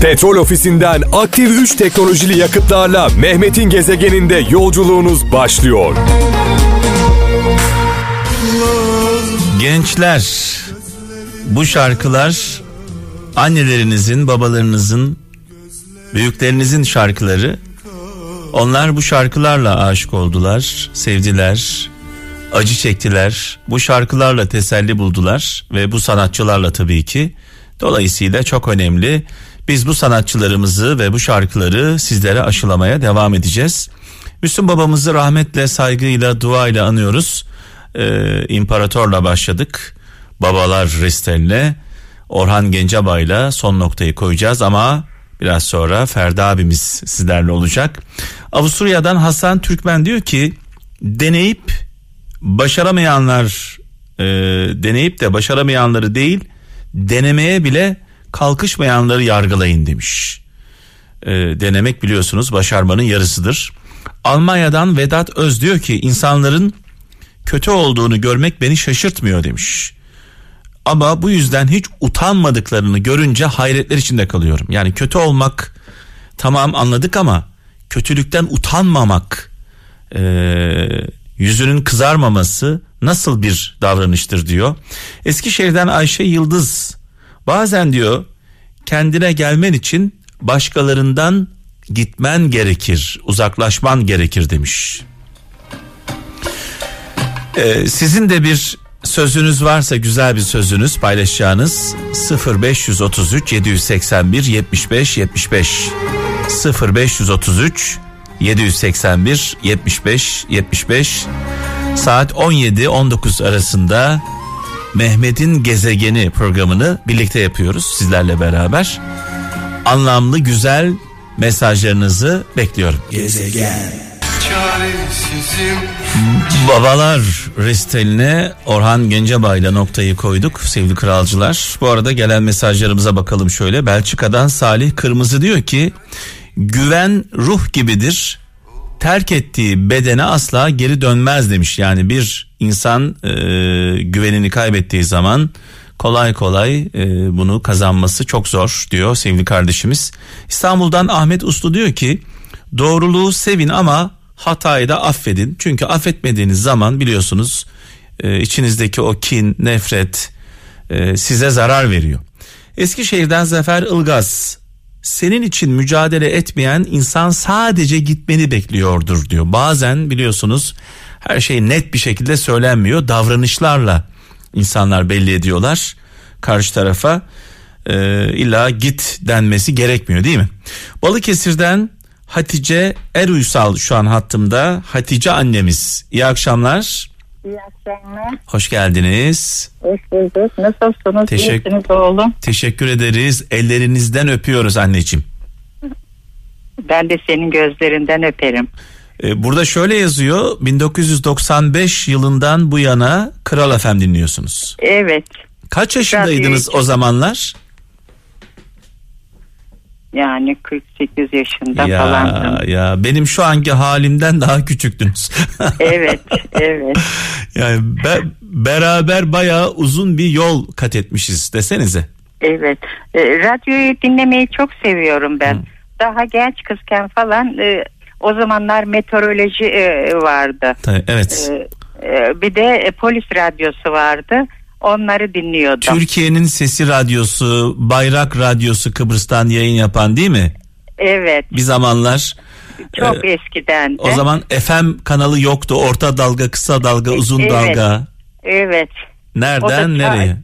Petrol ofisinden aktif 3 teknolojili yakıtlarla Mehmet'in gezegeninde yolculuğunuz başlıyor. Gençler, bu şarkılar annelerinizin, babalarınızın, büyüklerinizin şarkıları. Onlar bu şarkılarla aşık oldular, sevdiler, acı çektiler. Bu şarkılarla teselli buldular ve bu sanatçılarla tabii ki. Dolayısıyla çok önemli. Biz bu sanatçılarımızı ve bu şarkıları sizlere aşılamaya devam edeceğiz. Müslüm babamızı rahmetle, saygıyla, duayla anıyoruz. Ee, İmparatorla başladık. Babalar Restell'le, Orhan Gencebay'la son noktayı koyacağız ama biraz sonra Ferdi abimiz sizlerle olacak. Avusturya'dan Hasan Türkmen diyor ki deneyip başaramayanlar e, deneyip de başaramayanları değil denemeye bile kalkışmayanları yargılayın demiş. E, denemek biliyorsunuz başarmanın yarısıdır. Almanya'dan Vedat Öz diyor ki insanların kötü olduğunu görmek beni şaşırtmıyor demiş. Ama bu yüzden hiç utanmadıklarını görünce hayretler içinde kalıyorum. Yani kötü olmak tamam anladık ama kötülükten utanmamak, e, yüzünün kızarmaması nasıl bir davranıştır diyor. Eskişehir'den Ayşe Yıldız bazen diyor kendine gelmen için başkalarından gitmen gerekir, uzaklaşman gerekir demiş. Ee, sizin de bir sözünüz varsa güzel bir sözünüz paylaşacağınız 0533 781 75 75 0533 781 75 75 saat 17-19 arasında Mehmet'in gezegeni programını birlikte yapıyoruz sizlerle beraber. Anlamlı güzel mesajlarınızı bekliyorum. Gezegen. Babalar Restelline Orhan Gencebay ile noktayı koyduk sevgili kralcılar. Bu arada gelen mesajlarımıza bakalım şöyle. Belçika'dan Salih Kırmızı diyor ki güven ruh gibidir. Terk ettiği bedene asla geri dönmez demiş. Yani bir insan e, güvenini kaybettiği zaman kolay kolay e, bunu kazanması çok zor diyor sevgili kardeşimiz. İstanbul'dan Ahmet Uslu diyor ki doğruluğu sevin ama hatayı da affedin. Çünkü affetmediğiniz zaman biliyorsunuz e, içinizdeki o kin, nefret e, size zarar veriyor. Eskişehir'den Zafer Ilgaz senin için mücadele etmeyen insan sadece gitmeni bekliyordur diyor. Bazen biliyorsunuz her şey net bir şekilde söylenmiyor. Davranışlarla insanlar belli ediyorlar karşı tarafa. E, illa git denmesi gerekmiyor değil mi? Balıkesir'den Hatice Eruysal şu an hattımda. Hatice annemiz. İyi akşamlar. İyi akşamlar. Hoş geldiniz. Hoş bulduk. Nasılsınız? Teşekkür- İyisiniz oğlum. Teşekkür ederiz. Ellerinizden öpüyoruz anneciğim. Ben de senin gözlerinden öperim. Ee, burada şöyle yazıyor. 1995 yılından bu yana Kral FM dinliyorsunuz. Evet. Kaç yaşındaydınız Radyoyu- o zamanlar? Yani 48 yaşında Ya falandım. ya benim şu anki halimden daha küçüktünüz. Evet, evet. yani be- beraber bayağı uzun bir yol kat etmişiz desenize. Evet. E, radyoyu dinlemeyi çok seviyorum ben. Daha genç kızken falan e, o zamanlar meteoroloji e, vardı. Tabii, evet. E, e, bir de polis radyosu vardı. Onları dinliyordum. Türkiye'nin Sesi Radyosu, Bayrak Radyosu Kıbrıs'tan yayın yapan değil mi? Evet. Bir zamanlar Çok e, eskiden de. o zaman FM kanalı yoktu. Orta dalga, kısa dalga, uzun Evet. dalga. Evet. Nereden çal- nereye?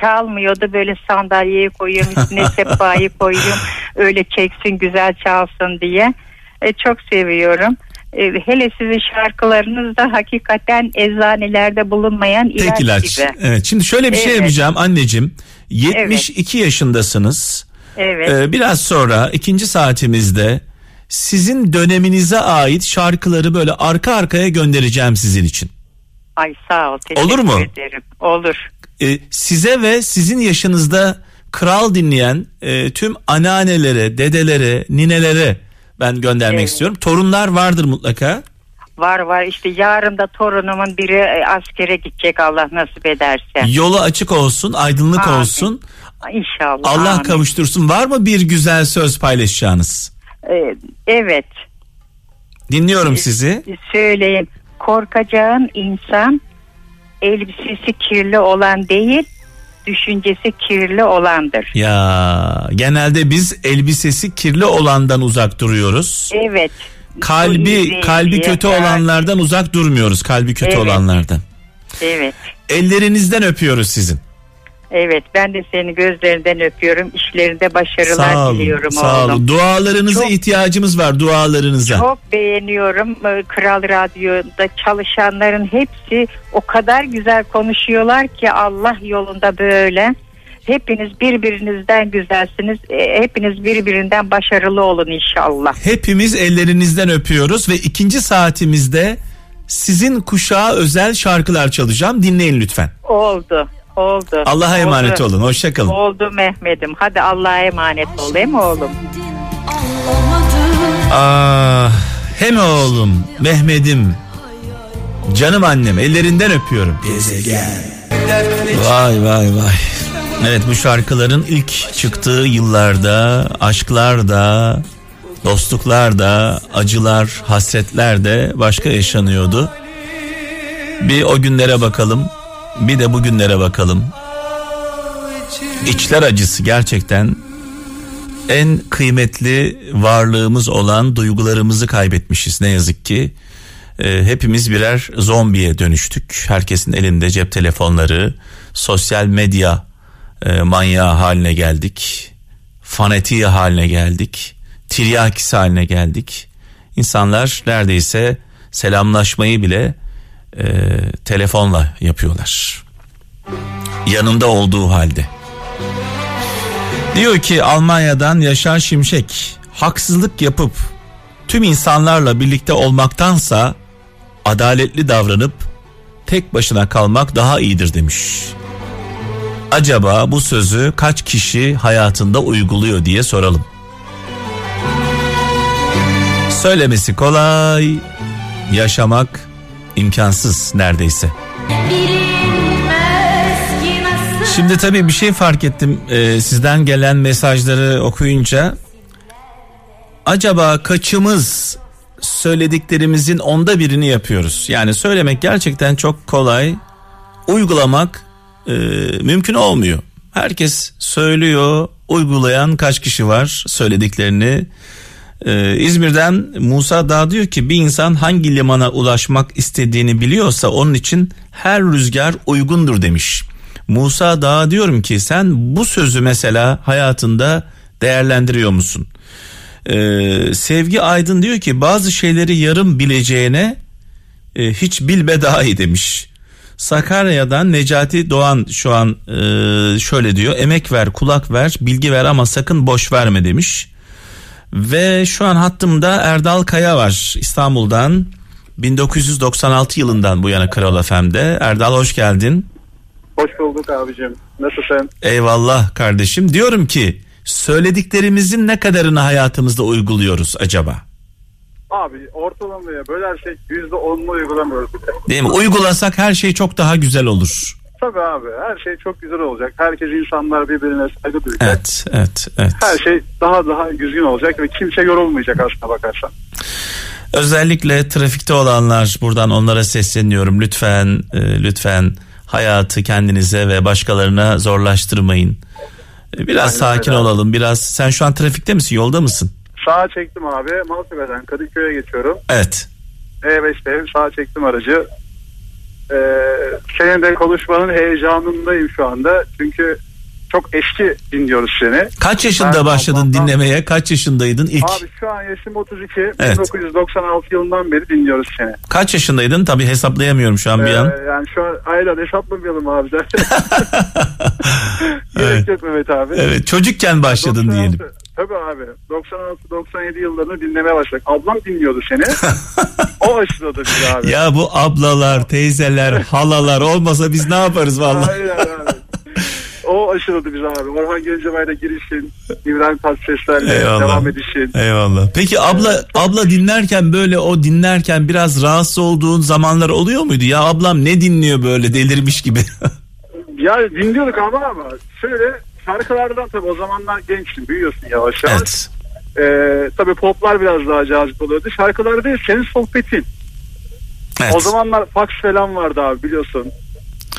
Çalmıyordu böyle sandalyeyi koyayım üstüne sehpayı koyayım öyle çeksin güzel çalsın diye. E, çok seviyorum. E, hele sizin şarkılarınız da hakikaten eczanelerde bulunmayan ilaç, Tek ilaç. gibi. Evet. Şimdi şöyle bir şey Evet. yapacağım anneciğim. 72 yaşındasınız. Evet. Ee, biraz sonra ikinci saatimizde sizin döneminize ait şarkıları böyle arka arkaya göndereceğim sizin için. Ay sağ ol. Teşekkür Olur mu? ederim. Olur. Ee, size ve sizin yaşınızda kral dinleyen e, tüm anneannelere, dedelere, ninelere ben göndermek Evet. istiyorum. Torunlar vardır mutlaka. Var var işte yarın da torunumun biri e, askere gidecek Allah nasip ederse. Yolu açık olsun, aydınlık Amin. olsun. İnşallah. Allah amin. kavuştursun. Var mı bir güzel söz paylaşacağınız? Ee, evet. Dinliyorum sizi. Söyleyin. Korkacağın insan elbisesi kirli olan değil, düşüncesi kirli olandır. Ya genelde biz elbisesi kirli olandan uzak duruyoruz. Evet. Kalbi kalbi kötü olanlardan uzak durmuyoruz. Kalbi kötü Evet. olanlardan. Evet. Ellerinizden öpüyoruz sizin. Evet ben de seni gözlerinden öpüyorum. İşlerinde başarılar Sağ olun. diliyorum Sağ oğlum. olun. Dualarınıza Çok- ihtiyacımız var. Dualarınıza. Çok beğeniyorum. Ee, Kral Radyo'da çalışanların hepsi o kadar güzel konuşuyorlar ki Allah yolunda böyle. Hepiniz birbirinizden güzelsiniz. Ee, Hepiniz birbirinden başarılı olun inşallah. Hepimiz ellerinizden öpüyoruz ve ikinci saatimizde sizin kuşağa özel şarkılar çalacağım. Dinleyin lütfen. Oldu. Oldu. Allah'a emanet Oldu. olun. Hoşçakalın. Oldu Mehmet'im. Hadi Allah'a emanet ol değil mi oğlum? Ah, hem oğlum, Mehmet'im, canım annem ellerinden öpüyorum. Vay vay vay. Evet bu şarkıların ilk çıktığı yıllarda aşklar da dostluklar da acılar hasretler de başka yaşanıyordu. Bir o günlere bakalım bir de bugünlere bakalım. İçler acısı gerçekten en kıymetli varlığımız olan duygularımızı kaybetmişiz ne yazık ki. Ee, hepimiz birer zombiye dönüştük. Herkesin elinde cep telefonları, sosyal medya e, manyağı haline geldik. Fanatiği haline geldik. Tiryakisi haline geldik. İnsanlar neredeyse selamlaşmayı bile e, telefonla yapıyorlar. Yanında olduğu halde. Diyor ki Almanya'dan Yaşar Şimşek haksızlık yapıp tüm insanlarla birlikte olmaktansa adaletli davranıp tek başına kalmak daha iyidir demiş. Acaba bu sözü kaç kişi hayatında uyguluyor diye soralım. Söylemesi kolay, yaşamak imkansız neredeyse. Şimdi tabii bir şey fark ettim Ee, sizden gelen mesajları okuyunca. Acaba kaçımız söylediklerimizin onda birini yapıyoruz? Yani söylemek gerçekten çok kolay, uygulamak e, mümkün olmuyor. Herkes söylüyor, uygulayan kaç kişi var söylediklerini. Ee, İzmir'den Musa Dağ diyor ki bir insan hangi limana ulaşmak istediğini biliyorsa onun için her rüzgar uygundur demiş. Musa Dağ diyorum ki sen bu sözü mesela hayatında değerlendiriyor musun? Ee, Sevgi Aydın diyor ki bazı şeyleri yarım bileceğine e, hiç bilme daha iyi demiş. Sakarya'dan Necati Doğan şu an e, şöyle diyor emek ver kulak ver bilgi ver ama sakın boş verme demiş. Ve şu an hattımda Erdal Kaya var İstanbul'dan 1996 yılından bu yana Kral FM'de. Erdal hoş geldin. Hoş bulduk abicim. Nasılsın? Eyvallah kardeşim. Diyorum ki söylediklerimizin ne kadarını hayatımızda uyguluyoruz acaba? Abi ortalamaya bölersek yüzde onunu uygulamıyoruz bile. Değil mi? Uygulasak her şey çok daha güzel olur. Tabii abi her şey çok güzel olacak. Herkes insanlar birbirine saygı duyacak. Evet, evet, evet. Her şey daha daha düzgün olacak ve kimse yorulmayacak aslına bakarsan. Özellikle trafikte olanlar buradan onlara sesleniyorum. Lütfen, e, lütfen hayatı kendinize ve başkalarına zorlaştırmayın. E, Biraz Aynen sakin öyle olalım. Biraz sen şu an trafikte misin? Yolda mısın? Sağa çektim abi. Maltepe'den Kadıköy'e geçiyorum. Evet. E5'teyim. Sağa çektim aracı. Ee, senin de konuşmanın heyecanındayım şu anda. Çünkü çok eski dinliyoruz seni. Kaç yaşında Ben başladın Allah'tan- dinlemeye? Kaç yaşındaydın ilk? Abi şu an yaşım 32. Evet. 1996 yılından beri dinliyoruz seni. Kaç yaşındaydın? Tabii hesaplayamıyorum şu an bir an. Ee, yani şu an aynen hesaplamayalım abi zaten. Gerek Evet. yok Mehmet abi. Evet, çocukken başladın 96 diyelim. Tabii abi. 96-97 yıllarını dinlemeye başladık. Ablam dinliyordu seni. o aşıladı bizi abi. Ya bu ablalar, teyzeler, halalar olmasa biz ne yaparız vallahi? Aynen abi. O aşıladı bizi abi. Orhan Gencebay'da girişin, İbrahim Tatlısesler'le devam edişin. Eyvallah. Peki abla abla dinlerken böyle o dinlerken biraz rahatsız olduğun zamanlar oluyor muydu? Ya ablam ne dinliyor böyle delirmiş gibi? Ya dinliyorduk ama ama şöyle şarkılardan tabii o zamanlar gençsin büyüyorsun yavaş yavaş. Evet. Ee, tabii poplar biraz daha cazip oluyordu. Şarkılar değil senin sohbetin. evet. O zamanlar fax falan vardı abi biliyorsun.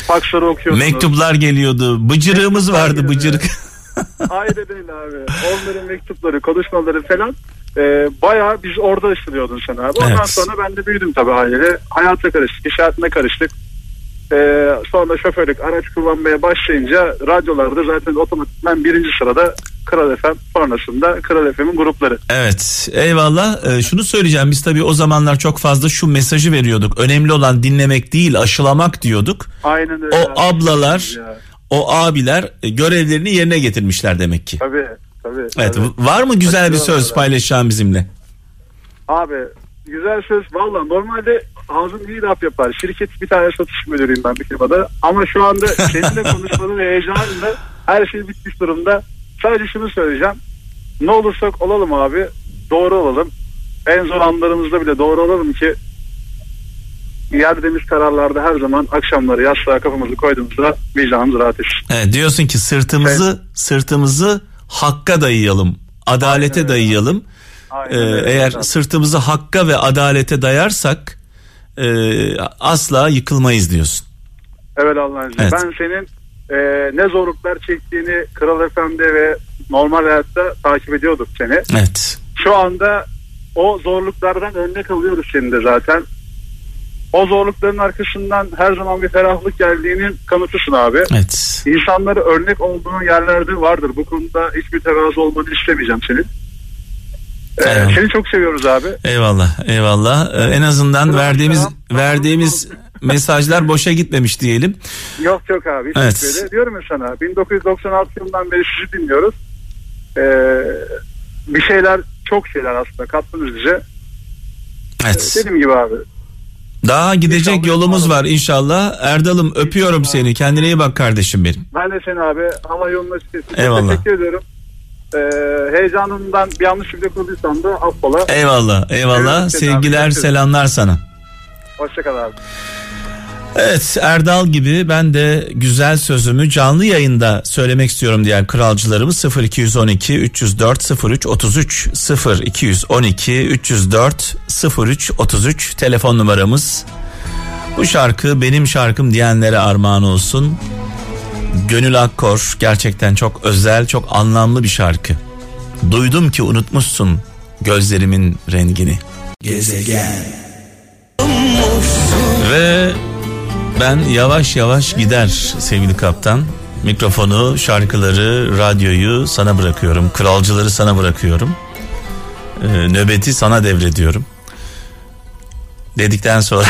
Faxları okuyordunuz. Mektuplar geliyordu. Bıcırığımız vardı geliyordu. bıcırık. Aynen öyle abi. Onların mektupları, konuşmaları falan. E, bayağı biz orada ısınıyordun sen abi. Ondan Evet. sonra ben de büyüdüm tabii haliyle. Hayata karıştık, iş hayatına karıştık. E, sonra şoförlük, araç kullanmaya başlayınca radyolarda zaten otomatikman birinci sırada Kral FM sonrasında Kral FM'in grupları. Evet eyvallah Ee, şunu söyleyeceğim biz tabii o zamanlar çok fazla şu mesajı veriyorduk önemli olan dinlemek değil aşılamak diyorduk Aynen öyle. o ablalar Ya. o abiler e, görevlerini yerine getirmişler demek ki. Tabii tabii. Evet tabii. var mı güzel bir söz abi. paylaşacağın bizimle? Abi güzel söz valla normalde ağzım iyi laf yapar. Şirket bir tane satış müdürüyüm ben bir firmada. Ama şu anda seninle konuşmanın heyecanında her şey bitmiş durumda. Sadece şunu söyleyeceğim. Ne olursak olalım abi doğru olalım. En zor anlarımızda bile doğru olalım ki verdiğimiz kararlarda her zaman akşamları yastığa kafamızı koyduğumuzda vicdanımız rahat etsin. Evet, diyorsun ki sırtımızı sırtımızı hakka dayayalım, adalete öyle. dayayalım. Aynen Ee, eğer sırtımızı hakka ve adalete dayarsak e, asla yıkılmayız diyorsun. Evet Allah'ın izniyle. Evet. Ben senin e, ne zorluklar çektiğini Kral FM'de ve normal hayatta takip ediyorduk seni. Evet. Şu anda o zorluklardan örnek alıyoruz seni de zaten. O zorlukların arkasından her zaman bir ferahlık geldiğinin kanıtısın abi. Evet. İnsanlara örnek olduğun yerlerde vardır. Bu konuda hiçbir tevazu olmanı istemeyeceğim senin. Ee, Eyvallah. seni çok seviyoruz abi. Eyvallah, eyvallah. Ee, en azından Selam, verdiğimiz selam. verdiğimiz mesajlar boşa gitmemiş diyelim. Yok yok abi. Evet. öyle. Diyorum ya sana 1996 yılından beri sizi dinliyoruz. Ee, bir şeyler çok şeyler aslında kattınız bize. Evet. Dediğim gibi abi. Daha gidecek İnşallah yolumuz var inşallah. Erdal'ım öpüyorum seni. Kendine iyi bak kardeşim benim. Ben de seni abi. Allah yolunu Eyvallah. Teşekkür ediyorum. Ee, heyecanımdan bir yanlış cümle kurduysam da affola. Eyvallah, eyvallah. Evet, Sevgiler, selamlar sana. Hoşçakal abi. Evet Erdal gibi ben de güzel sözümü canlı yayında söylemek istiyorum diyen kralcılarımız 0212 304 03 33 0212 304 03 33 telefon numaramız. Bu şarkı benim şarkım diyenlere armağan olsun. Gönül Akkor gerçekten çok özel, çok anlamlı bir şarkı. Duydum ki unutmuşsun gözlerimin rengini. Ve ben yavaş yavaş gider sevgili kaptan. Mikrofonu, şarkıları, radyoyu sana bırakıyorum. Kralcıları sana bırakıyorum. Ee, nöbeti sana devrediyorum. Dedikten sonra.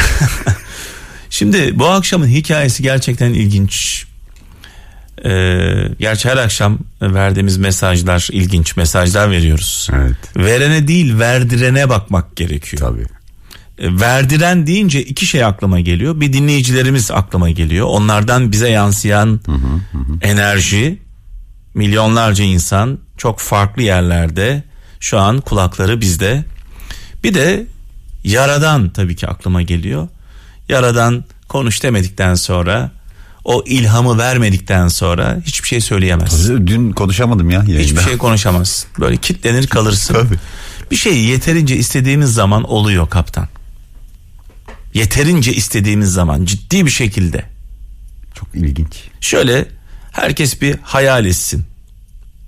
Şimdi bu akşamın hikayesi gerçekten ilginç. Ee, gerçi her akşam verdiğimiz mesajlar ilginç mesajlar veriyoruz. Evet. Verene değil verdirene bakmak gerekiyor. Tabii. E, Verdiren deyince iki şey aklıma geliyor. Bir dinleyicilerimiz aklıma geliyor. Onlardan bize yansıyan enerji milyonlarca insan çok farklı yerlerde şu an kulakları bizde. Bir de yaradan tabii ki aklıma geliyor. Yaradan konuş demedikten sonra o ilhamı vermedikten sonra hiçbir şey söyleyemez. Dün konuşamadım ya yayında. Hiçbir şey konuşamaz. Böyle kitlenir kalırsın. Tabii. Bir şeyi yeterince istediğimiz zaman oluyor kaptan. Yeterince istediğimiz zaman ciddi bir şekilde. Çok ilginç. Şöyle herkes bir hayal etsin.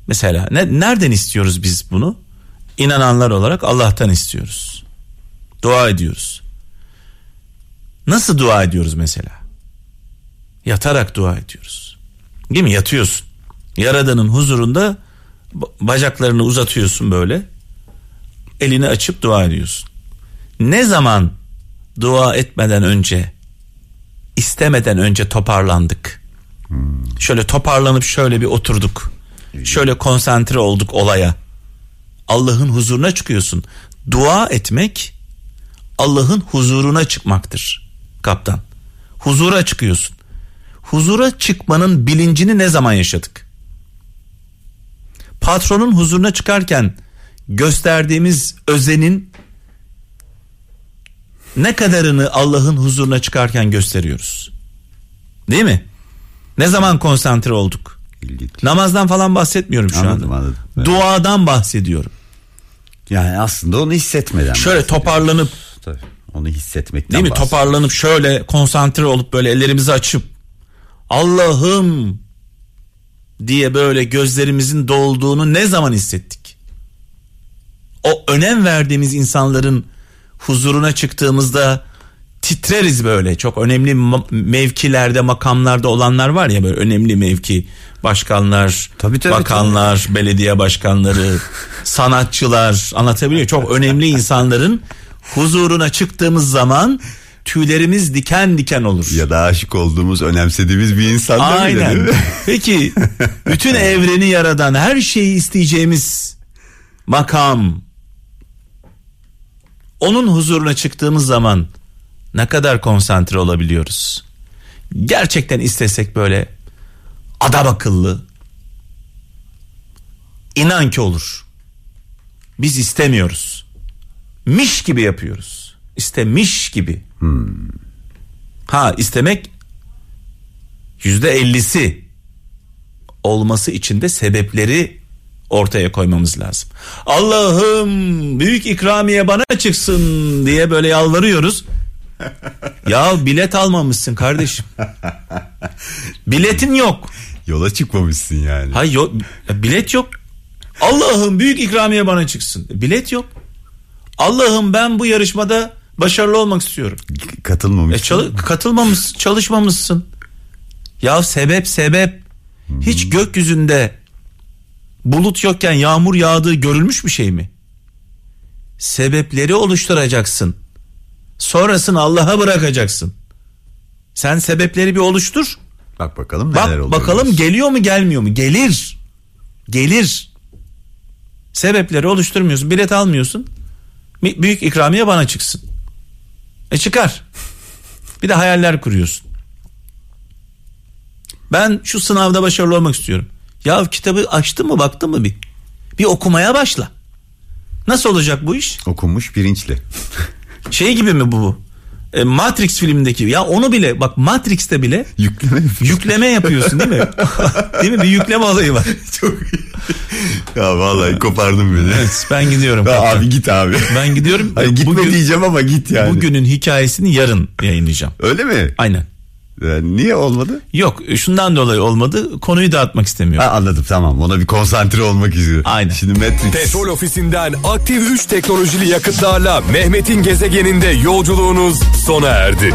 Mesela ne, nereden istiyoruz biz bunu? İnananlar olarak Allah'tan istiyoruz. Dua ediyoruz. Nasıl dua ediyoruz mesela? Yatarak dua ediyoruz. Değil mi? Yatıyorsun. Yaradanın huzurunda ba- bacaklarını uzatıyorsun böyle. Elini açıp dua ediyorsun. Ne zaman dua etmeden önce istemeden önce toparlandık. Şöyle toparlanıp şöyle bir oturduk. Şöyle konsantre olduk olaya. Allah'ın huzuruna çıkıyorsun. Dua etmek Allah'ın huzuruna çıkmaktır. Kaptan. Huzura çıkıyorsun. Huzura çıkmanın bilincini ne zaman yaşadık? Patronun huzuruna çıkarken gösterdiğimiz özenin ne kadarını Allah'ın huzuruna çıkarken gösteriyoruz? Değil mi? Ne zaman konsantre olduk? İlginç. Namazdan falan bahsetmiyorum şu Anladım, anda. anladım. Evet. Duadan bahsediyorum. Yani aslında onu hissetmeden. Şöyle toparlanıp Tabii, onu hissetmekten değil mi? Toparlanıp şöyle konsantre olup böyle ellerimizi açıp Allah'ım diye böyle gözlerimizin dolduğunu ne zaman hissettik? O önem verdiğimiz insanların huzuruna çıktığımızda titreriz böyle. Çok önemli mevkilerde, makamlarda olanlar var ya böyle önemli mevki başkanlar, Tabii, tabii, bakanlar, belediye başkanları, sanatçılar anlatabiliyor. Çok önemli insanların huzuruna çıktığımız zaman tüylerimiz diken diken olur. Ya da aşık olduğumuz, önemsediğimiz bir insan da bile, değil Aynen. mi? Peki bütün evreni yaradan her şeyi isteyeceğimiz makam onun huzuruna çıktığımız zaman ne kadar konsantre olabiliyoruz? Gerçekten istesek böyle adam akıllı inan ki olur. Biz istemiyoruz. Miş gibi yapıyoruz. İstemiş gibi. Ha istemek yüzde ellisi olması için de sebepleri ortaya koymamız lazım. Allah'ım büyük ikramiye bana çıksın diye böyle yalvarıyoruz. ya bilet almamışsın kardeşim. Biletin yok. Yola çıkmamışsın yani. Hayır yok. Bilet yok. Allah'ım büyük ikramiye bana çıksın. Bilet yok. Allah'ım ben bu yarışmada başarılı olmak istiyorum. E Katılmamışsın. çalı- katılmamışsın, çalışmamışsın. Ya sebep sebep. Hiç gökyüzünde bulut yokken yağmur yağdığı görülmüş bir şey mi? Sebepleri oluşturacaksın. Sonrasını Allah'a bırakacaksın. Sen sebepleri bir oluştur. Bak bakalım neler Bak oluyor. bakalım geliyor mu gelmiyor mu? Gelir. Gelir. Sebepleri oluşturmuyorsun. Bilet almıyorsun. Büyük ikramiye bana çıksın. E çıkar. Bir de hayaller kuruyorsun. Ben şu sınavda başarılı olmak istiyorum. Ya kitabı açtın mı baktın mı bir? Bir okumaya başla. Nasıl olacak bu iş? Okunmuş pirinçli. Şey gibi mi bu? E, Matrix filmindeki ya onu bile bak Matrix'te bile Yükleme yükleme yapıyorsun değil mi? değil mi? Bir yükleme olayı var. Çok iyi. ya vallahi kopardın beni. Evet, ben gidiyorum. Abi git abi. Ben gidiyorum. Hayır, gitme Bugün- diyeceğim ama git yani. Bugünün hikayesini yarın yayınlayacağım. Öyle mi? Aynen. Yani niye olmadı? Yok şundan dolayı olmadı. Konuyu dağıtmak istemiyorum. Ha, anladım tamam ona bir konsantre olmak istiyorum. Aynen. Şimdi Matrix. Petrol ofisinden aktif 3 teknolojili yakıtlarla Mehmet'in gezegeninde yolculuğunuz sona erdi.